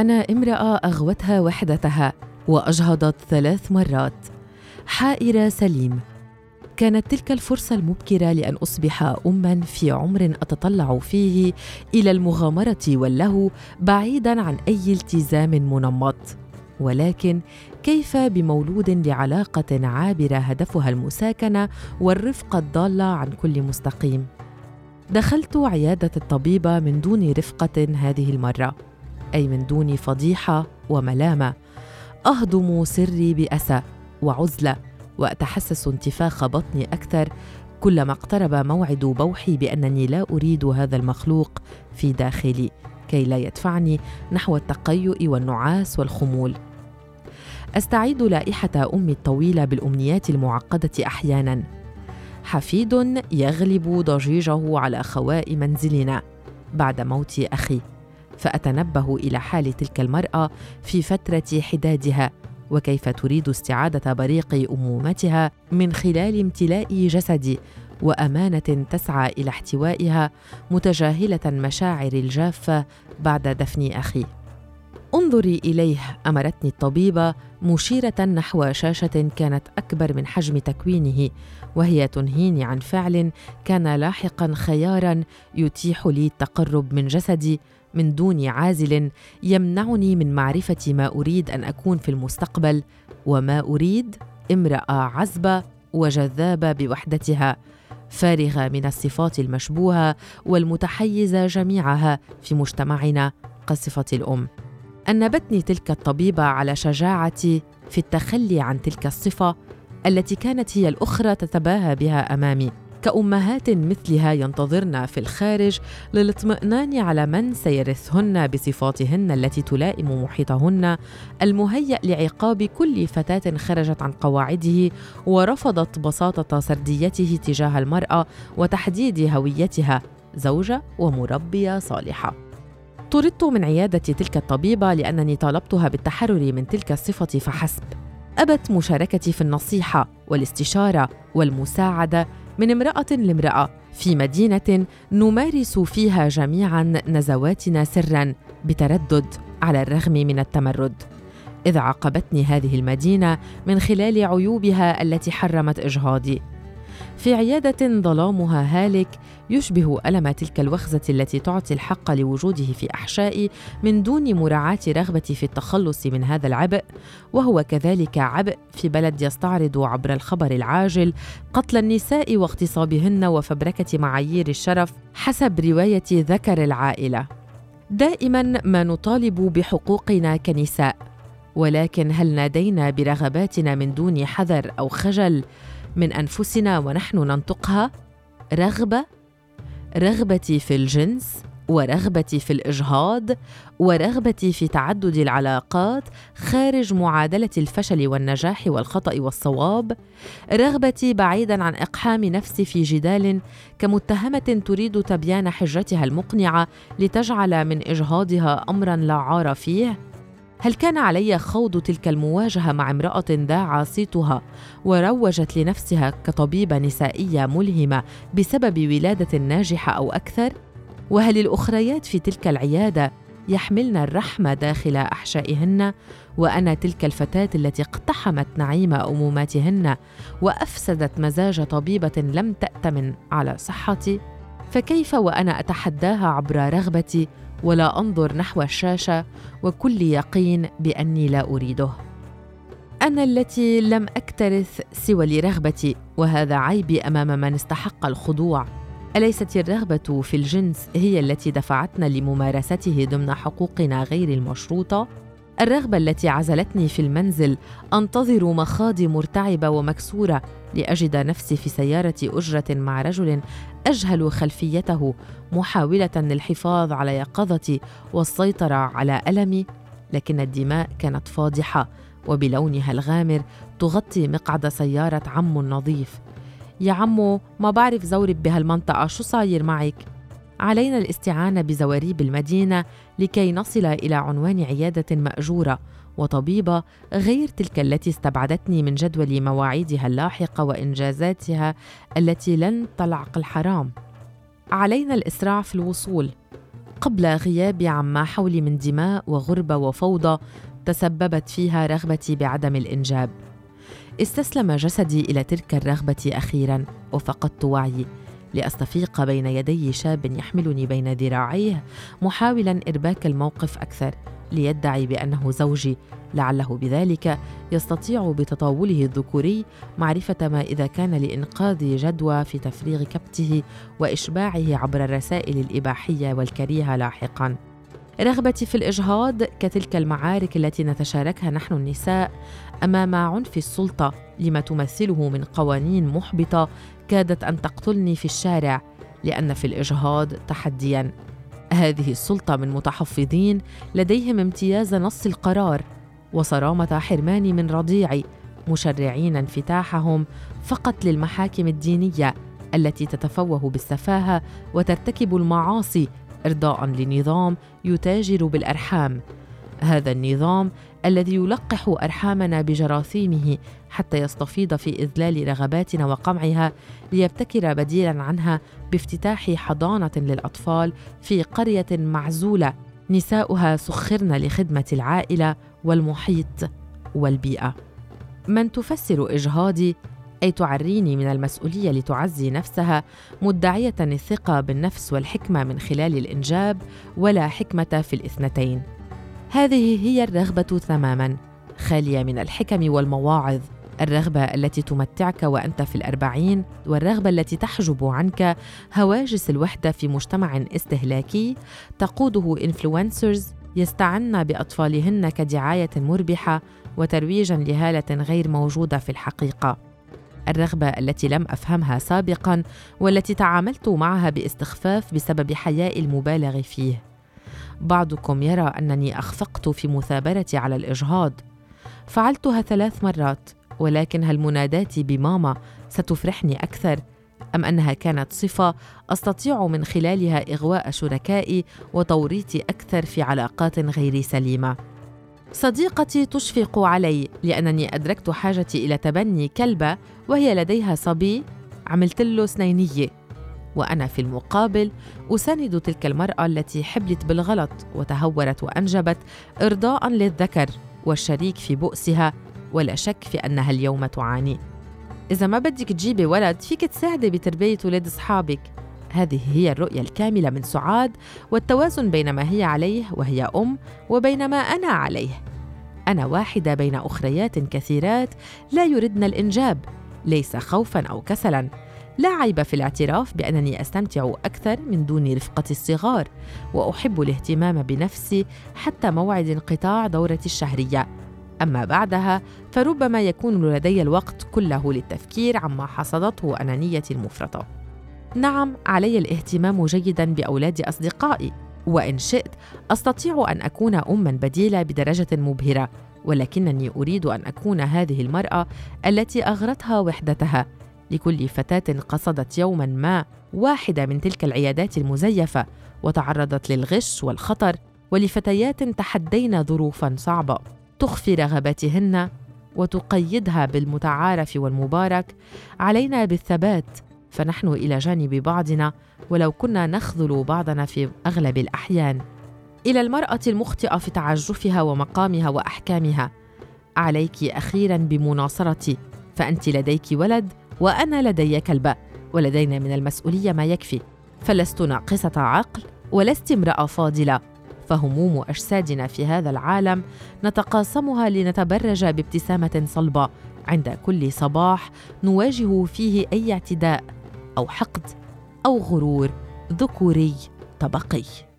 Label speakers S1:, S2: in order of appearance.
S1: أنا امرأة أغوتها وحدتها وأجهضت ثلاث مرات حائرة سليم كانت تلك الفرصة المبكرة لأن أصبح أمًا في عمر أتطلع فيه إلى المغامرة واللهو بعيدًا عن أي التزام منمط. ولكن كيف بمولود لعلاقة عابرة هدفها المساكنة والرفقة الضالة عن كل مستقيم؟ دخلت عيادة الطبيبة من دون رفقة هذه المرة، أي من دون فضيحة وملامة. أهضم سري بأسى وعزلة وأتحسس انتفاخ بطني أكثر كلما اقترب موعد بوحي بأنني لا أريد هذا المخلوق في داخلي كي لا يدفعني نحو التقيؤ والنعاس والخمول. أستعيد لائحة أمي الطويلة بالأمنيات المعقدة أحيانا. حفيد يغلب ضجيجه على خواء منزلنا بعد موت أخي. فأتنبه إلى حال تلك المرأة في فترة حدادها وكيف تريد استعادة بريق أمومتها من خلال امتلاء جسدي وأمانة تسعى إلى احتوائها متجاهلة مشاعر الجافة بعد دفن أخي. انظري إليه أمرتني الطبيبه مشيرة نحو شاشة كانت أكبر من حجم تكوينه وهي تنهيني عن فعل كان لاحقا خيارا يتيح لي التقرب من جسدي من دون عازل يمنعني من معرفة ما أريد أن أكون في المستقبل وما أريد امرأة عزبة وجذابة بوحدتها فارغة من الصفات المشبوهة والمتحيزه جميعها في مجتمعنا كصفة الأم. أنبتني تلك الطبيبة على شجاعتي في التخلي عن تلك الصفة التي كانت هي الأخرى تتباهى بها أمامي. كأمهات مثلها ينتظرن في الخارج للاطمئنان على من سيرثهن بصفاتهن التي تلائم محيطهن المهيأ لعقاب كل فتاة خرجت عن قواعده ورفضت بساطة سرديته تجاه المرأة وتحديد هويتها زوجة ومربية صالحة. طردت من عيادة تلك الطبيبة لأنني طالبتها بالتحرر من تلك الصفة فحسب. أبت مشاركتي في النصيحة والاستشارة والمساعدة من امرأة لامرأة في مدينة نمارس فيها جميعا نزواتنا سرا بتردد على الرغم من التمرد. إذ عاقبتني هذه المدينة من خلال عيوبها التي حرمت إجهاضي. في عيادة ظلامها هالك يشبه ألم تلك الوخزة التي تعطي الحق لوجوده في أحشائي من دون مراعاة رغبتي في التخلص من هذا العبء وهو كذلك عبء في بلد يستعرض عبر الخبر العاجل قتل النساء واغتصابهن وفبركة معايير الشرف حسب رواية ذكر العائلة. دائما ما نطالب بحقوقنا كنساء ولكن هل نادينا برغباتنا من دون حذر أو خجل؟ من أنفسنا ونحن ننطقها. رغبة رغبتي في الجنس ورغبتي في الإجهاض ورغبتي في تعدد العلاقات خارج معادلة الفشل والنجاح والخطأ والصواب. رغبتي بعيدا عن إقحام نفسي في جدال كمتهمة تريد تبيان حجتها المقنعة لتجعل من إجهاضها امرا لا عار فيه. هل كان علي خوض تلك المواجهة مع امرأة ذاع صيتها وروجت لنفسها كطبيبة نسائية ملهمة بسبب ولادة ناجحة أو أكثر؟ وهل الأخريات في تلك العيادة يحملن الرحمه داخل أحشائهن؟ وأنا تلك الفتاة التي اقتحمت نعيم أموماتهن وأفسدت مزاج طبيبة لم تأتمن على صحتي؟ فكيف وأنا أتحداها عبر رغبتي ولا أنظر نحو الشاشه وكل يقين بأني لا أريده. أنا التي لم أكترث سوى لرغبتي وهذا عيبي أمام من استحق الخضوع. أليست الرغبة في الجنس هي التي دفعتنا لممارسته ضمن حقوقنا غير المشروطة؟ الرغبة التي عزلتني في المنزل أنتظر مخاضي مرتعبة ومكسورة لأجد نفسي في سيارة أجرة مع رجل أجهل خلفيته محاولة للحفاظ على يقظتي والسيطرة على ألمي لكن الدماء كانت فاضحة وبلونها الغامر تغطي مقعد سيارة عم نظيف. يا عمو ما بعرف زورب بهالمنطقة شو صاير معك؟ علينا الاستعانة بزواريب المدينة لكي نصل إلى عنوان عيادة مأجورة. وطبيبة غير تلك التي استبعدتني من جدول مواعيدها اللاحقة وإنجازاتها التي لن تلعق الحرام. علينا الإسراع في الوصول. قبل غيابي عما حولي من دماء وغربة وفوضى تسببت فيها رغبتي بعدم الإنجاب. استسلم جسدي إلى تلك الرغبة أخيرا وفقدت وعيي. لأستفيق بين يدي شاب يحملني بين ذراعيه محاولا إرباك الموقف أكثر. ليدعي بأنه زوجي. لعله بذلك يستطيع بتطاوله الذكوري معرفة ما إذا كان لإنقاذ جدوى في تفريغ كبته وإشباعه عبر الرسائل الإباحية والكريهه لاحقا. رغبتي في الإجهاض كتلك المعارك التي نتشاركها نحن النساء أمام عنف السلطة لما تمثله من قوانين محبطة كادت أن تقتلني في الشارع لأن في الإجهاض تحديا. هذه السلطة من متحفظين لديهم امتياز نص القرار وصرامه حرماني من رضيعي مشرعين انفتاحهم فقط للمحاكم الدينية التي تتفوه بالسفاهة وترتكب المعاصي إرضاء لنظام يتاجر بالأرحام. هذا النظام الذي يلقح أرحامنا بجراثيمه حتى يستفيض في إذلال رغباتنا وقمعها ليبتكر بديلا عنها بافتتاح حضانة للأطفال في قرية معزولة. نساؤها سخرن لخدمة العائلة والمحيط والبيئة. من تفسر إجهاضي أي تعريني من المسؤولية لتعزي نفسها مدعية الثقة بالنفس والحكمة من خلال الإنجاب ولا حكمة في الاثنتين. هذه هي الرغبة تماما. خالية من الحكم والمواعظ. الرغبة التي تمتعك وأنت في الأربعين والرغبة التي تحجب عنك هواجس الوحدة في مجتمع استهلاكي. تقوده influencers يستعن بأطفالهن كدعاية مربحة وترويجا لهالة غير موجودة في الحقيقة. الرغبة التي لم أفهمها سابقا والتي تعاملت معها باستخفاف بسبب حيائي المبالغ فيه. بعضكم يرى أنني أخفقت في مثابرتي على الإجهاض. فعلتها ثلاث مرات ولكن هل مناداتي بماما ستفرحني أكثر؟ أم أنها كانت صفة أستطيع من خلالها إغواء شركائي وتوريطي أكثر في علاقات غير سليمة؟ صديقتي تشفق علي لأنني أدركت حاجتي إلى تبني كلبة وهي لديها صبي عملت له سنينية. وأنا في المقابل أساند تلك المرأة التي حبلت بالغلط وتهورت وأنجبت إرضاء للذكر والشريك في بؤسها ولا شك في أنها اليوم تعاني. إذا ما بدك تجيبي ولد فيك تساعدي بتربية ولاد أصحابك. هذه هي الرؤية الكاملة من سعاد والتوازن بين ما هي عليه وهي أم وبين ما أنا عليه. أنا واحدة بين أخريات كثيرات لا يردن الإنجاب ليس خوفا أو كسلا. لا عيب في الاعتراف بأنني أستمتع أكثر من دون رفقة الصغار وأحب الاهتمام بنفسي حتى موعد انقطاع دورتي الشهرية. أما بعدها فربما يكون لدي الوقت كله للتفكير عما حصدته انانيتي المفرطة. نعم علي الاهتمام جيدا بأولاد أصدقائي وإن شئت أستطيع أن أكون اما بديلة بدرجة مبهرة ولكنني أريد أن أكون هذه المرأة التي أغرتها وحدتها. لكل فتاة قصدت يوما ما واحدة من تلك العيادات المزيفة وتعرضت للغش والخطر ولفتيات تحدين ظروفا صعبة. تخفي رغباتهن وتقيدها بالمتعارف والمبارك. علينا بالثبات فنحن إلى جانب بعضنا ولو كنا نخذل بعضنا في أغلب الأحيان. إلى المرأة المخطئة في تعجفها ومقامها وأحكامها. عليك أخيرا بمناصرتي فأنت لديك ولد وأنا لدي كلبه ولدينا من المسؤولية ما يكفي. فلست ناقصة عقل ولست امرأة فاضلة. فهموم أجسادنا في هذا العالم نتقاسمها لنتبرج بابتسامة صلبة. عند كل صباح نواجه فيه أي اعتداء أو حقد أو غرور ذكوري طبقي.